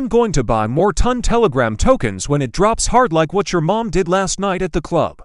I'm going to buy more Ton Telegram tokens when it drops hard like what your mom did last night at the club.